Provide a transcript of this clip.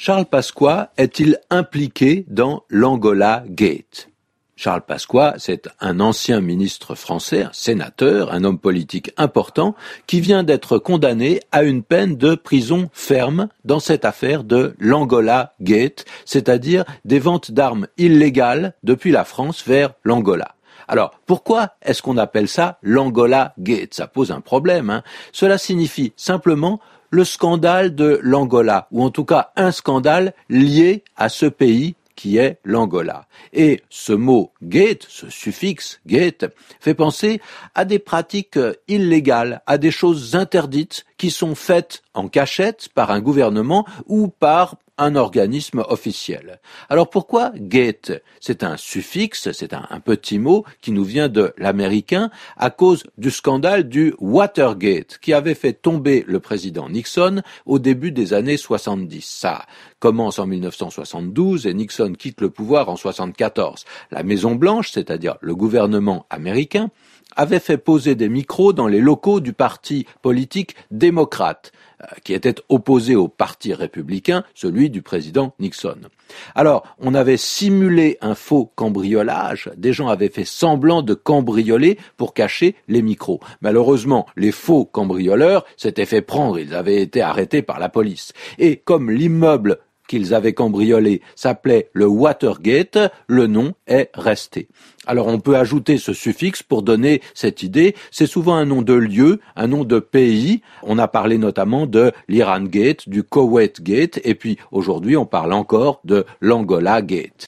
Charles Pasqua est-il impliqué dans l'Angola Gate? Charles Pasqua, c'est un ancien ministre français, un sénateur, un homme politique important, qui vient d'être condamné à une peine de prison ferme dans cette affaire de l'Angola Gate, c'est-à-dire des ventes d'armes illégales depuis la France vers l'Angola. Alors, pourquoi est-ce qu'on appelle ça l'Angola Gate? Ça pose un problème. Hein. Cela signifie simplement le scandale de l'Angola, ou en tout cas un scandale lié à ce pays qui est l'Angola. Et ce mot gate, ce suffixe gate, fait penser à des pratiques illégales, à des choses interdites qui sont faites en cachette par un gouvernement ou par un organisme officiel. Alors pourquoi gate C'est un suffixe, c'est un, petit mot qui nous vient de l'américain à cause du scandale du Watergate qui avait fait tomber le président Nixon au début des années 70. Ça commence en 1972 et Nixon quitte le pouvoir en 74. La Maison Blanche, c'est-à-dire le gouvernement américain, avait fait poser des micros dans les locaux du parti politique démocrate, euh, qui était opposé au parti républicain, du président Nixon. Alors, on avait simulé un faux cambriolage, des gens avaient fait semblant de cambrioler pour cacher les micros. Malheureusement, les faux cambrioleurs s'étaient fait prendre, ils avaient été arrêtés par la police. Et comme l'immeuble qu'ils avaient cambriolé s'appelait le Watergate, le nom est resté. Alors on peut ajouter ce suffixe pour donner cette idée. C'est souvent un nom de lieu, un nom de pays. On a parlé notamment de l'Iran Gate, du Koweït Gate, et puis aujourd'hui on parle encore de l'Angola Gate.